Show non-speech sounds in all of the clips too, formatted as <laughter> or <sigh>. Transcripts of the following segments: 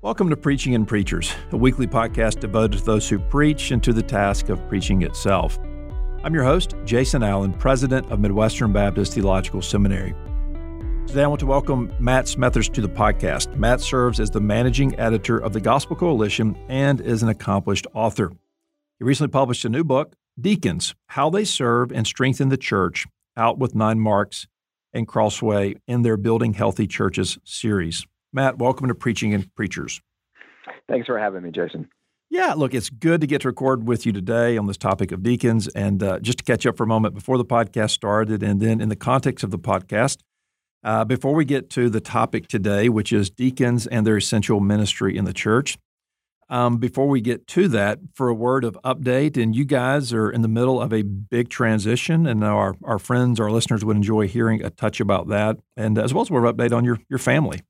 Welcome to Preaching and Preachers, a weekly podcast devoted to those who preach and to the task of preaching itself. I'm your host, Jason Allen, president of Midwestern Baptist Theological Seminary. Today, I want to welcome Matt Smethurst to the podcast. Matt serves as the managing editor of the Gospel Coalition and is an accomplished author. He recently published a new book, Deacons How They Serve and Strengthen the Church, out with Nine Marks and Crossway in their Building Healthy Churches series. Matt, welcome to Preaching and Preachers. Thanks for having me, Jason. Yeah, look, it's good to get to record with you today on this topic of deacons. And uh, just to catch up for a moment before the podcast started, and then in the context of the podcast, uh, before we get to the topic today, which is deacons and their essential ministry in the church, um, before we get to that, for a word of update, and you guys are in the middle of a big transition, and our, our friends, our listeners would enjoy hearing a touch about that, and as well as a word of update on your, your family.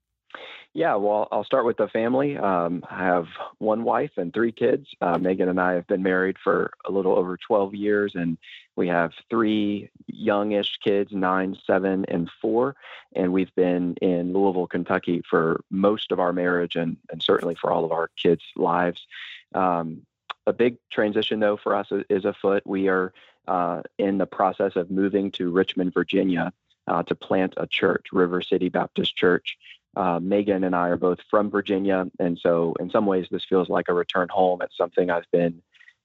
Yeah, well, I'll start with the family. Um, I have one wife and three kids. Uh, Megan and I have been married for a little over 12 years, and we have three youngish kids nine, seven, and four. And we've been in Louisville, Kentucky for most of our marriage and, and certainly for all of our kids' lives. Um, a big transition, though, for us is afoot. We are uh, in the process of moving to Richmond, Virginia. Uh, to plant a church, River City Baptist Church. Uh, Megan and I are both from Virginia, and so in some ways this feels like a return home. It's something I've been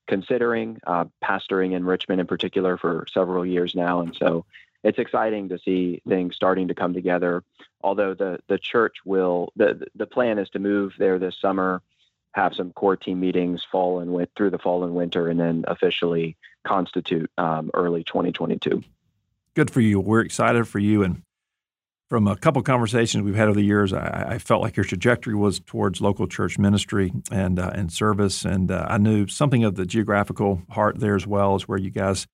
considering, uh, pastoring in Richmond in particular for several years now, and so it's exciting to see things starting to come together. Although the the church will the the plan is to move there this summer, have some core team meetings fall and with through the fall and winter, and then officially constitute um, early 2022. Good for you. We're excited for you and from a couple conversations we've had over the years, I, I, felt like your trajectory was towards local church ministry and uh, and service, and uh, I knew something of the geographical heart there as well as where you guys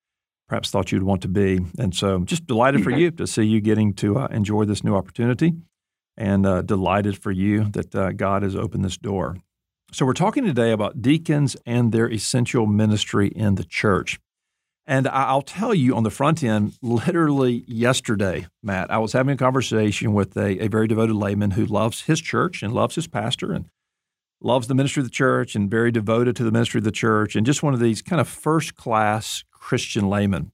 perhaps thought you'd want to be, and so just delighted for you to see you getting to uh, enjoy this new opportunity, and uh, delighted for you that uh, God has opened this door. So we're talking today about deacons and their essential ministry in the church. And I'll tell you on the front end, literally yesterday, Matt, I was having a conversation with a, a, very devoted layman who loves his church and loves his pastor and loves the ministry of the church and very devoted to the ministry of the church and just one of these kind of first class Christian laymen.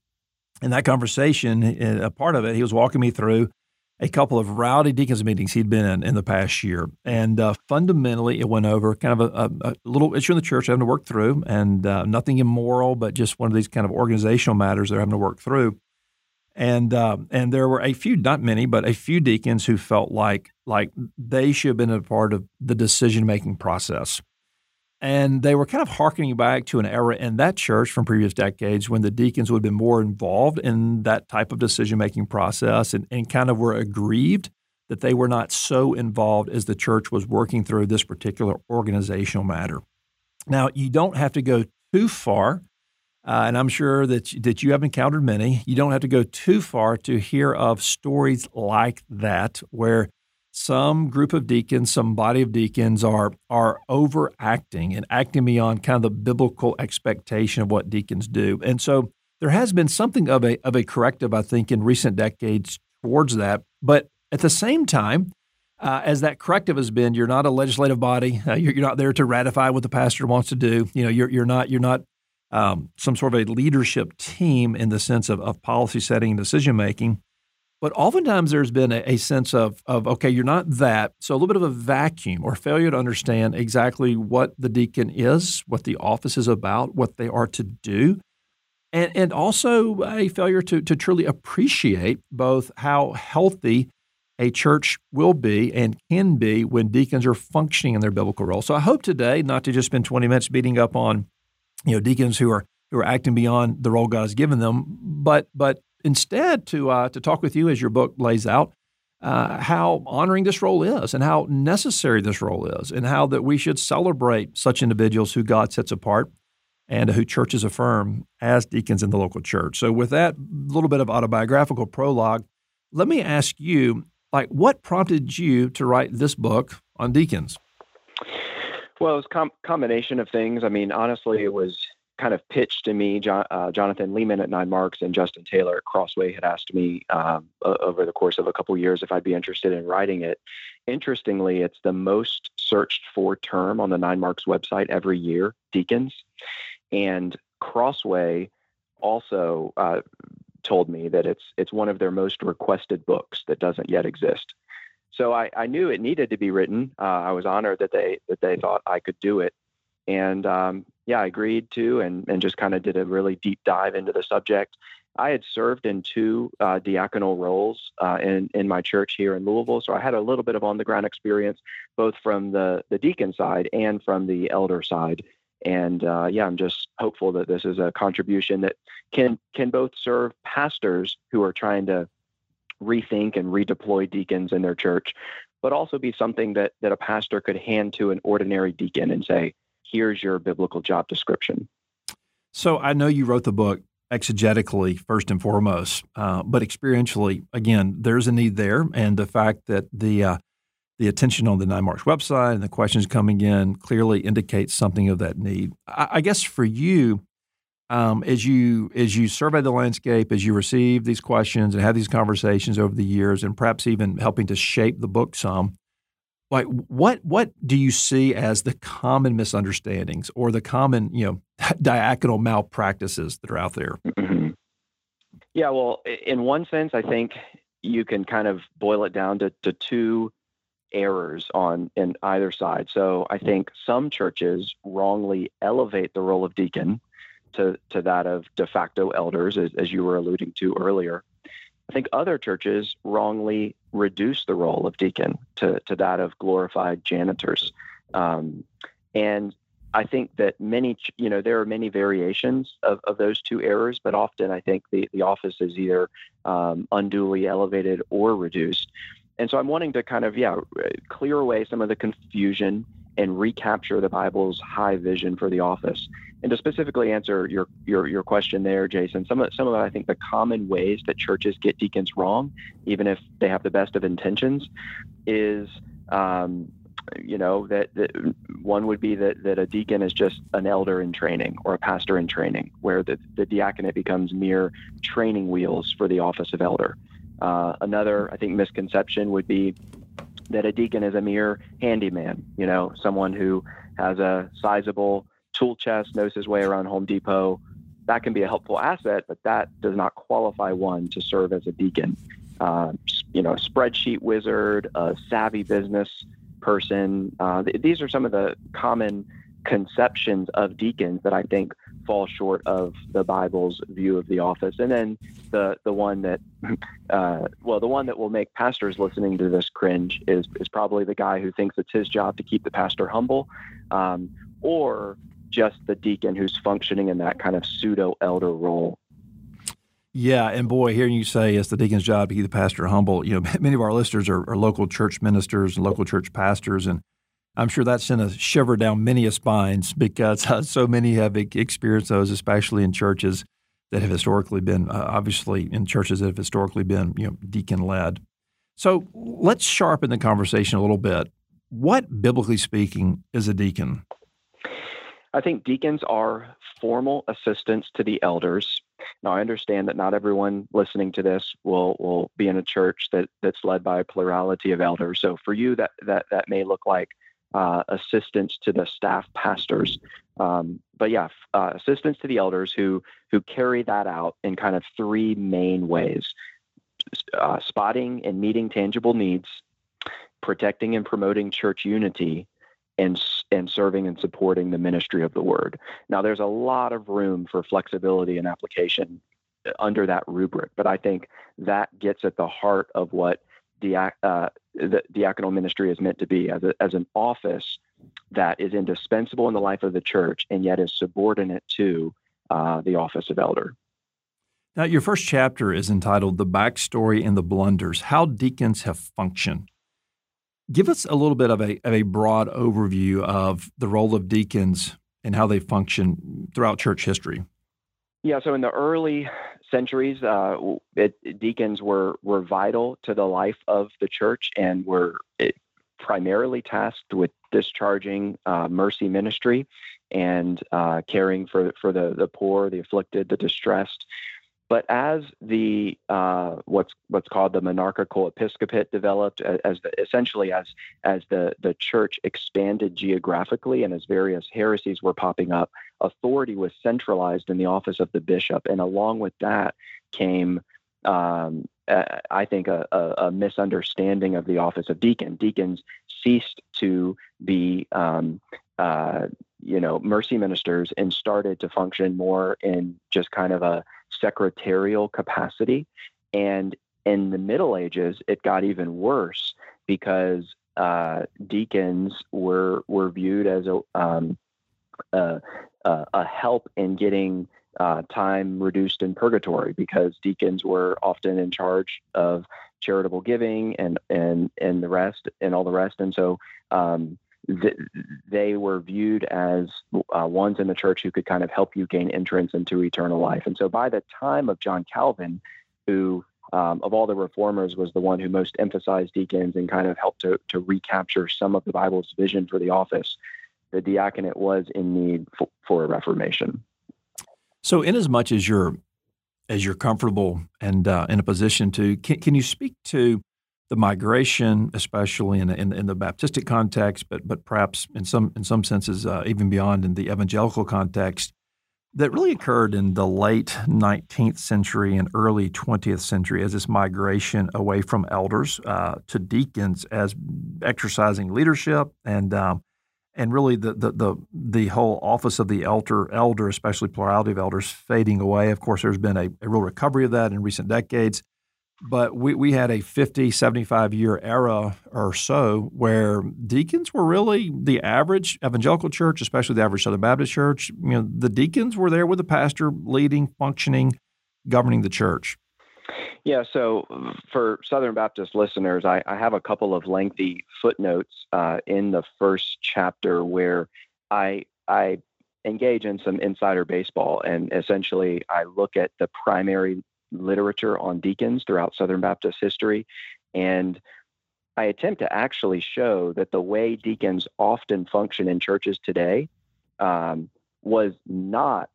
In that conversation, a part of it, he was walking me through a couple of rowdy deacons meetings he'd been in in the past year. And uh, fundamentally, it went over kind of a, a, a, little issue in the church having to work through, and uh, nothing immoral, but just one of these kind of organizational matters they're having to work through. And uh, and there were a few, not many, but a few deacons who felt like like they should have been a part of the decision making process. And they were kind of harkening back to an era in that church from previous decades when the deacons would have been more involved in that type of decision making process and, and kind of were aggrieved that they were not so involved as the church was working through this particular organizational matter. Now, you don't have to go too far, uh, and I'm sure that, that you have encountered many. You don't have to go too far to hear of stories like that where some group of deacons, some body of deacons are are overacting and acting beyond kind of the biblical expectation of what deacons do. And so there has been something of a of a corrective, I think, in recent decades towards that. But at the same time, uh, as that corrective has been, you're not a legislative body. Uh, you're, you're, not there to ratify what the pastor wants to do. You know, you're you're not you're not um, some sort of a leadership team in the sense of, of policy setting and decision making. But oftentimes there's been a, a, sense of, of, okay, you're not that. So a little bit of a vacuum or failure to understand exactly what the deacon is, what the office is about, what they are to do. And, and also a failure to, to truly appreciate both how healthy a church will be and can be when deacons are functioning in their biblical role. So I hope today not to just spend 20 minutes beating up on you know deacons who are who are acting beyond the role God has given them, but but instead to uh, to talk with you as your book lays out uh, how honoring this role is and how necessary this role is and how that we should celebrate such individuals who God sets apart and who churches affirm as deacons in the local church. So with that little bit of autobiographical prologue, let me ask you like what prompted you to write this book on deacons? Well, it was a com- combination of things. I mean, honestly, it was kind of pitched to me. Uh, Jonathan Leeman at Nine Marks and Justin Taylor at Crossway had asked me um, over the course of a couple years if I'd be interested in writing it. Interestingly, it's the most searched for term on the Nine Marks website every year, deacons. And Crossway also uh, told me that it's it's one of their most requested books that doesn't yet exist. So I, I knew it needed to be written. Uh, I was honored that they that they thought I could do it, and um, yeah, I agreed to and and just kind of did a really deep dive into the subject. I had served in two uh, diaconal roles uh, in in my church here in Louisville, so I had a little bit of on the ground experience, both from the the deacon side and from the elder side. And uh, yeah, I'm just hopeful that this is a contribution that can can both serve pastors who are trying to rethink and redeploy deacons in their church, but also be something that that a pastor could hand to an ordinary deacon and say, "Here's your biblical job description." So I know you wrote the book exegetically first and foremost, uh, but experientially, again, there's a need there, and the fact that the uh, the attention on the Nine Marks website and the questions coming in clearly indicates something of that need. I, I guess for you, um, as you as you survey the landscape, as you receive these questions and have these conversations over the years, and perhaps even helping to shape the book some, like what what do you see as the common misunderstandings or the common you know <laughs> diaconal malpractices that are out there? Mm-hmm. Yeah, well, in one sense, I think you can kind of boil it down to, to two errors on in either side. So I think some churches wrongly elevate the role of deacon to, to that of de facto elders, as, as you were alluding to earlier. I think other churches wrongly reduce the role of deacon to, to that of glorified janitors. Um, and I think that many, you know, there are many variations of, of those two errors, but often I think the, the office is either um, unduly elevated or reduced. And so I'm wanting to kind of, yeah, clear away some of the confusion and recapture the Bible's high vision for the office. And to specifically answer your your, your question there, Jason, some of some of I think the common ways that churches get deacons wrong, even if they have the best of intentions, is um, you know that, that one would be that, that a deacon is just an elder in training or a pastor in training where the, the diaconate becomes mere training wheels for the office of elder uh, another i think misconception would be that a deacon is a mere handyman, you know, someone who has a sizable tool chest, knows his way around Home Depot. That can be a helpful asset, but that does not qualify one to serve as a deacon. Uh, you know, a spreadsheet wizard, a savvy business person. Uh, th- these are some of the common conceptions of deacons that I think fall short of the Bible's view of the office. And then the the one that, <laughs> uh, well, the one that will make pastors listening to this cringe is is probably the guy who thinks it's his job to keep the pastor humble, um, or just the deacon who's functioning in that kind of pseudo elder role. Yeah, and boy, hearing you say it's the deacon's job to keep the pastor humble. You know, <laughs> many of our listeners are, are local church ministers and local church pastors, and I'm sure that sent a shiver down many a spines because uh, so many have experienced those, especially in churches that have historically been, uh, obviously, in churches that have historically been, you know, deacon led. So let's sharpen the conversation a little bit. What, biblically speaking, is a deacon? I think deacons are formal assistants to the elders. Now, I understand that not everyone listening to this will will be in a church that that's led by a plurality of elders. So for you, that that that may look like uh, assistance to the staff pastors. Um, but yeah, uh, assistance to the elders who who carry that out in kind of three main ways: uh, spotting and meeting tangible needs, protecting and promoting church unity, and and serving and supporting the ministry of the word. Now, there's a lot of room for flexibility and application uh, under that rubric, but I think that gets at the heart of what diac- uh, the diaconal ministry is meant to be as, a, as an office that is indispensable in the life of the church and yet is subordinate to uh, the office of elder. Now, your first chapter is entitled The Backstory and the Blunders How Deacons Have Functioned. Give us a little bit of a, of a broad overview of the role of deacons and how they function throughout church history. Yeah, so in the early centuries, uh, it, deacons were were vital to the life of the church and were it, primarily tasked with discharging uh, mercy ministry and uh, caring for for the the poor, the afflicted, the distressed. But as the uh, what's what's called the monarchical episcopate developed, as the, essentially as as the the church expanded geographically, and as various heresies were popping up, authority was centralized in the office of the bishop, and along with that came, um, I think, a, a, misunderstanding of the office of deacon. Deacons ceased to be um, uh, you know mercy ministers and started to function more in just kind of a secretarial capacity. And in the Middle Ages, it got even worse because uh, deacons were were viewed as a um, a, a, help in getting uh, time reduced in purgatory because deacons were often in charge of charitable giving and and and the rest and all the rest and so um, th- they were viewed as uh, ones in the church who could kind of help you gain entrance into eternal life. And so by the time of John Calvin, who um, of all the reformers was the one who most emphasized deacons and kind of helped to, to recapture some of the Bible's vision for the office, the diaconate was in need for, for a reformation. So, in as much as you're as you're comfortable and uh, in a position to, can, can you speak to the migration, especially in, in, in, the Baptistic context, but but perhaps in some in some senses uh, even beyond in the evangelical context, that really occurred in the late 19th century and early 20th century as this migration away from elders uh, to deacons as exercising leadership and um, and really the, the the the whole office of the elder elder, especially plurality of elders, fading away. Of course, there's been a, a real recovery of that in recent decades but we, we had a 50, 75 year era or so where deacons were really the average evangelical church, especially the average Southern Baptist church. You know, the deacons were there with the pastor leading, functioning, governing the church. Yeah, so for Southern Baptist listeners, I, I have a couple of lengthy footnotes uh, in the first chapter where I I engage in some insider baseball, and essentially I look at the primary literature on deacons throughout Southern Baptist history. And I attempt to actually show that the way deacons often function in churches today um, was not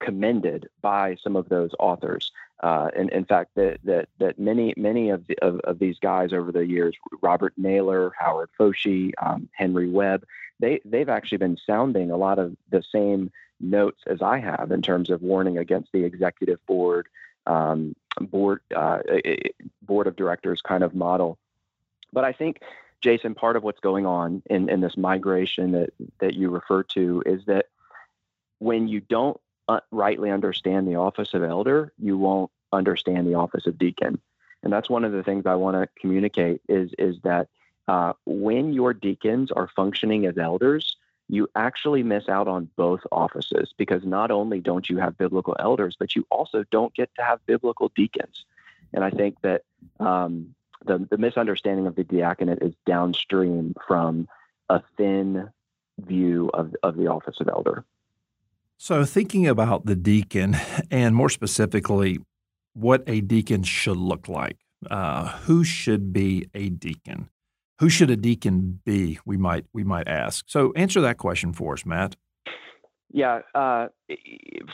commended by some of those authors. Uh, and in fact, that that that many many of, the, of, of these guys over the years, Robert Naylor, Howard Foshee, um, Henry Webb, they they've actually been sounding a lot of the same notes as I have in terms of warning against the executive board, um, board uh, board of directors kind of model. But I think, Jason, part of what's going on in, in this migration that that you refer to is that when you don't rightly understand the office of elder, you won't understand the office of deacon. And that's one of the things I want to communicate is is that uh, when your deacons are functioning as elders, you actually miss out on both offices because not only don't you have biblical elders, but you also don't get to have biblical deacons. And I think that um, the, the misunderstanding of the diaconate is downstream from a thin view of, of the office of elder. So, thinking about the deacon, and more specifically, what a deacon should look like, uh, who should be a deacon? Who should a deacon be? We might we might ask. So answer that question for us, Matt. Yeah, uh,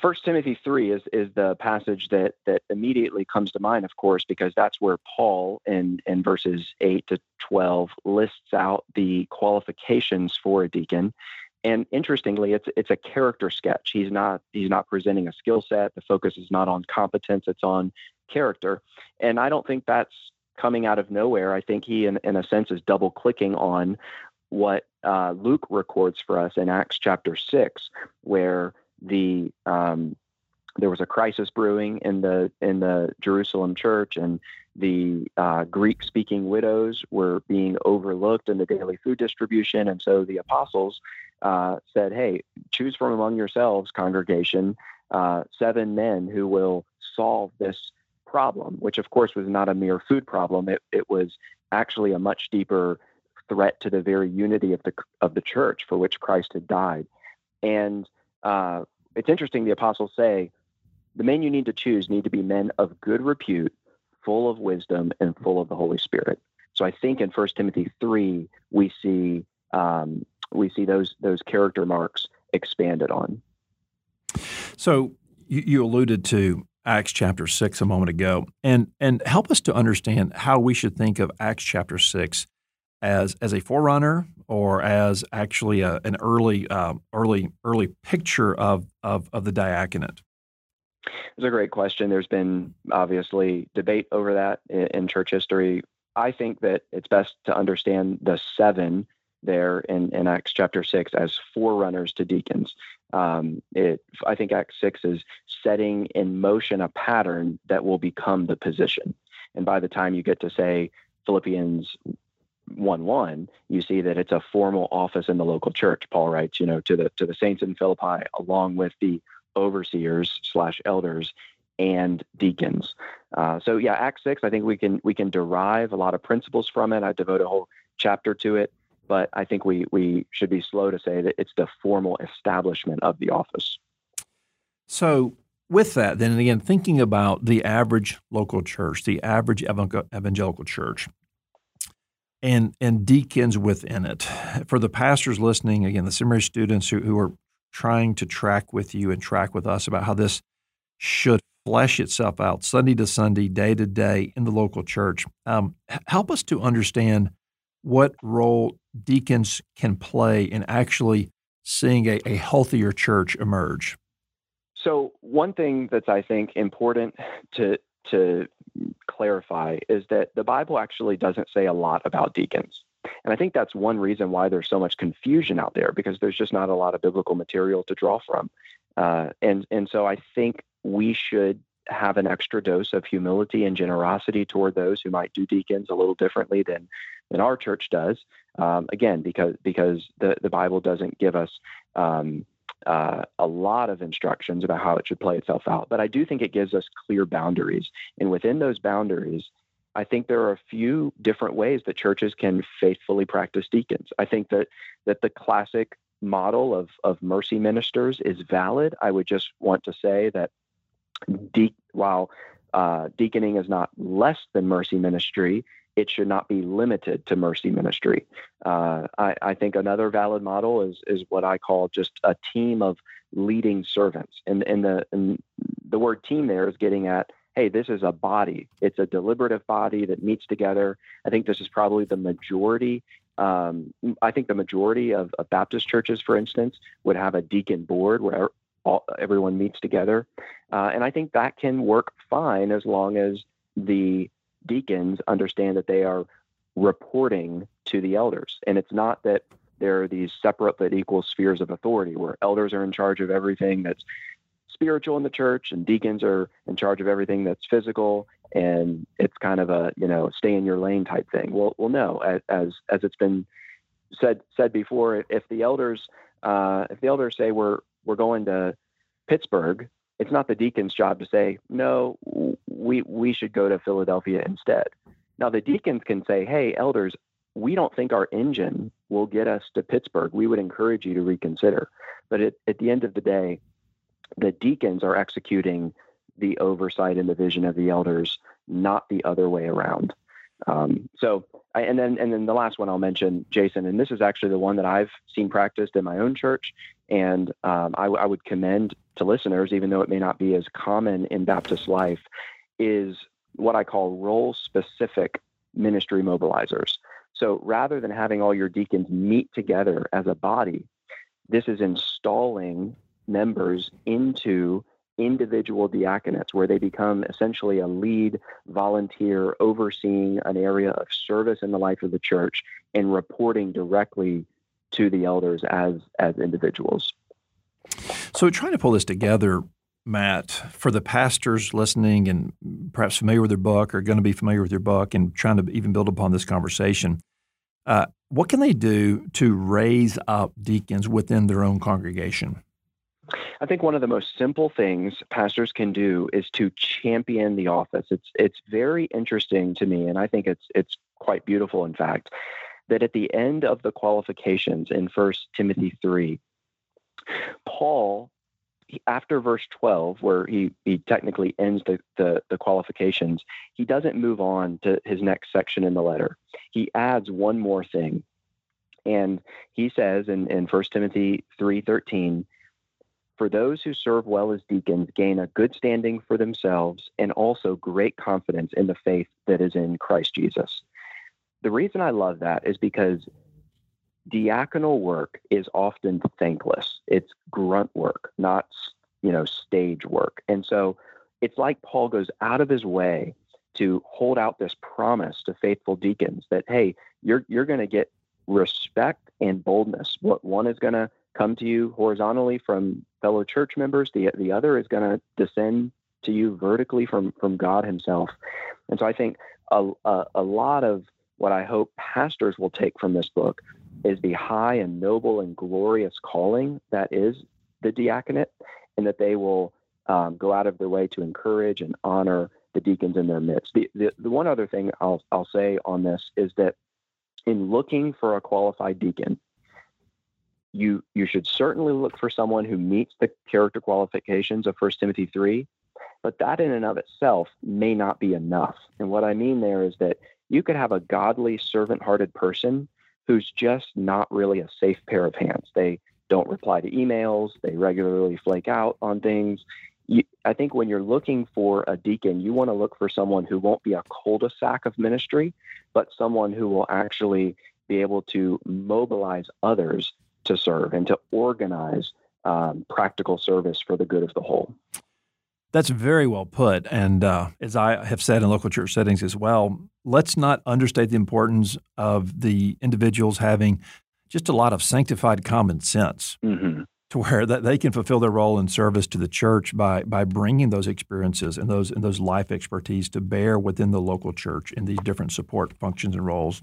First Timothy three is is the passage that that immediately comes to mind, of course, because that's where Paul in in verses eight to twelve lists out the qualifications for a deacon. And interestingly, it's it's a character sketch. He's not he's not presenting a skill set. The focus is not on competence; it's on character. And I don't think that's coming out of nowhere. I think he, in, in a sense, is double clicking on what uh, Luke records for us in Acts chapter six, where the um, there was a crisis brewing in the in the Jerusalem church, and the uh, Greek-speaking widows were being overlooked in the daily food distribution, and so the apostles uh, said, "Hey, choose from among yourselves, congregation, uh, seven men who will solve this problem, which of course was not a mere food problem. It, it was actually a much deeper threat to the very unity of the of the church for which Christ had died. And uh, it's interesting. The apostles say the men you need to choose need to be men of good repute, full of wisdom, and full of the Holy Spirit. So I think in First Timothy three we see um, we see those those character marks expanded on. So you, you alluded to Acts chapter six a moment ago, and and help us to understand how we should think of Acts chapter six as as a forerunner or as actually a, an early uh, early early picture of, of of the diaconate. It's a great question. There's been obviously debate over that in, in church history. I think that it's best to understand the seven there in, in Acts chapter six as forerunners to deacons. Um, it, I think Acts six is setting in motion a pattern that will become the position. And by the time you get to say Philippians 1 1, you see that it's a formal office in the local church. Paul writes, you know, to the to the saints in Philippi, along with the overseers slash elders and deacons. Uh, so yeah, Acts six, I think we can we can derive a lot of principles from it. I devote a whole chapter to it, but I think we we should be slow to say that it's the formal establishment of the office. So with that, then again, thinking about the average local church, the average evangelical church, and and deacons within it. For the pastors listening, again, the seminary students who, who are trying to track with you and track with us about how this should flesh itself out Sunday to Sunday, day to day in the local church. Um, help us to understand what role deacons can play in actually seeing a, a healthier church emerge. So one thing that's I think important to to clarify is that the Bible actually doesn't say a lot about deacons. And I think that's one reason why there's so much confusion out there because there's just not a lot of biblical material to draw from. Uh, and and so I think we should have an extra dose of humility and generosity toward those who might do deacons a little differently than than our church does. Um, again, because because the the Bible doesn't give us um, uh, a lot of instructions about how it should play itself out. But I do think it gives us clear boundaries. And within those boundaries, I think there are a few different ways that churches can faithfully practice deacons. I think that that the classic model of, of mercy ministers is valid. I would just want to say that de- while uh, deaconing is not less than mercy ministry, it should not be limited to mercy ministry. Uh, I, I, think another valid model is is what I call just a team of leading servants, and and the and the word team there is getting at hey, this is a body. It's a deliberative body that meets together. I think this is probably the majority. Um, I think the majority of, of, Baptist churches, for instance, would have a deacon board where all, everyone meets together, uh, and I think that can work fine as long as the deacons understand that they are reporting to the elders. And it's not that there are these separate but equal spheres of authority where elders are in charge of everything that's spiritual in the church and deacons are in charge of everything that's physical. And it's kind of a you know stay in your lane type thing. Well well no as as it's been said said before if the elders uh, if the elders say we're we're going to pittsburgh it's not the deacon's job to say, no, we, we should go to Philadelphia instead. Now, the deacons can say, hey, elders, we don't think our engine will get us to Pittsburgh. We would encourage you to reconsider. But at, at the end of the day, the deacons are executing the oversight and the vision of the elders, not the other way around. Um, so, I, and then and then the last one I'll mention, Jason, and this is actually the one that I've seen practiced in my own church, and um, I, I would commend to listeners, even though it may not be as common in Baptist life, is what I call role specific ministry mobilizers. So rather than having all your deacons meet together as a body, this is installing members into individual diaconates where they become essentially a lead volunteer overseeing an area of service in the life of the church and reporting directly to the elders as as individuals. So, trying to pull this together, Matt, for the pastors listening and perhaps familiar with their book or going to be familiar with your book and trying to even build upon this conversation, uh, what can they do to raise up deacons within their own congregation? I think one of the most simple things pastors can do is to champion the office. It's it's very interesting to me, and I think it's it's quite beautiful, in fact, that at the end of the qualifications in First Timothy three, Paul, after verse 12, where he, he technically ends the, the, the qualifications, he doesn't move on to his next section in the letter. He adds one more thing. And he says in, in 1 Timothy 3.13, for those who serve well as deacons gain a good standing for themselves and also great confidence in the faith that is in Christ Jesus. The reason I love that is because diaconal work is often thankless. It's grunt work, not you know stage work. And so it's like Paul goes out of his way to hold out this promise to faithful deacons that hey, you're you're going to get respect and boldness. What one is going to come to you horizontally from fellow church members, the the other is going to descend to you vertically from from God Himself. And so I think a, a, a lot of what I hope pastors will take from this book is the high and noble and glorious calling that is the diaconate, and that they will um, go out of their way to encourage and honor the deacons in their midst. The, the, the one other thing I'll, I'll say on this is that in looking for a qualified deacon, you you should certainly look for someone who meets the character qualifications of 1 Timothy 3, but that in and of itself may not be enough. And what I mean there is that you could have a godly, servant-hearted person who's just not really a safe pair of hands. They don't reply to emails, they regularly flake out on things. You, I think when you're looking for a deacon, you want to look for someone who won't be a cul-de-sac of ministry, but someone who will actually be able to mobilize others to serve and to organize um, practical service for the good of the whole. That's very well put. And uh, as I have said in local church settings as well, let's not understate the importance of the individuals having just a lot of sanctified common sense mm-hmm. to where that they can fulfill their role in service to the church by by bringing those experiences and those and those life expertise to bear within the local church in these different support functions and roles.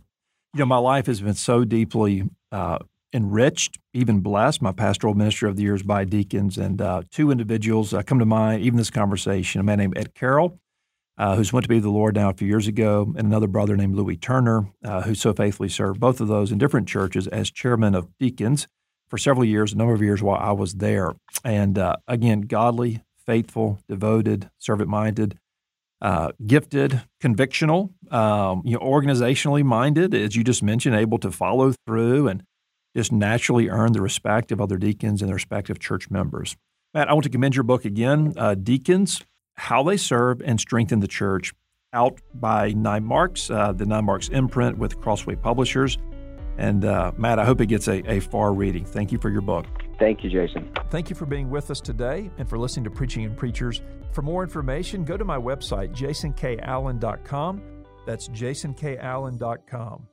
You know, my life has been so deeply uh, enriched, even blessed, my pastoral ministry of the years by deacons and uh, two individuals uh, come to mind, even this conversation. A man named Ed Carroll, uh, who's went to be the Lord now a few years ago, and another brother named Louis Turner, uh, who so faithfully served both of those in different churches as chairman of deacons for several years, a number of years while I was there. And uh, again, godly, faithful, devoted, servant minded. Uh, gifted, convictional, um, you know, organizationally minded, as you just mentioned, able to follow through and just naturally earn the respect of other deacons and their respective church members. Matt, I want to commend your book again, uh, Deacons, How They Serve and Strengthen the Church, out by Nine Marks, uh, the Nine Marks imprint with Crossway Publishers. And uh, Matt, I hope it gets a, a far reading. Thank you for your book. Thank you, Jason. Thank you for being with us today and for listening to Preaching and Preachers. For more information, go to my website, jasonkallen.com. That's jasonkallen.com.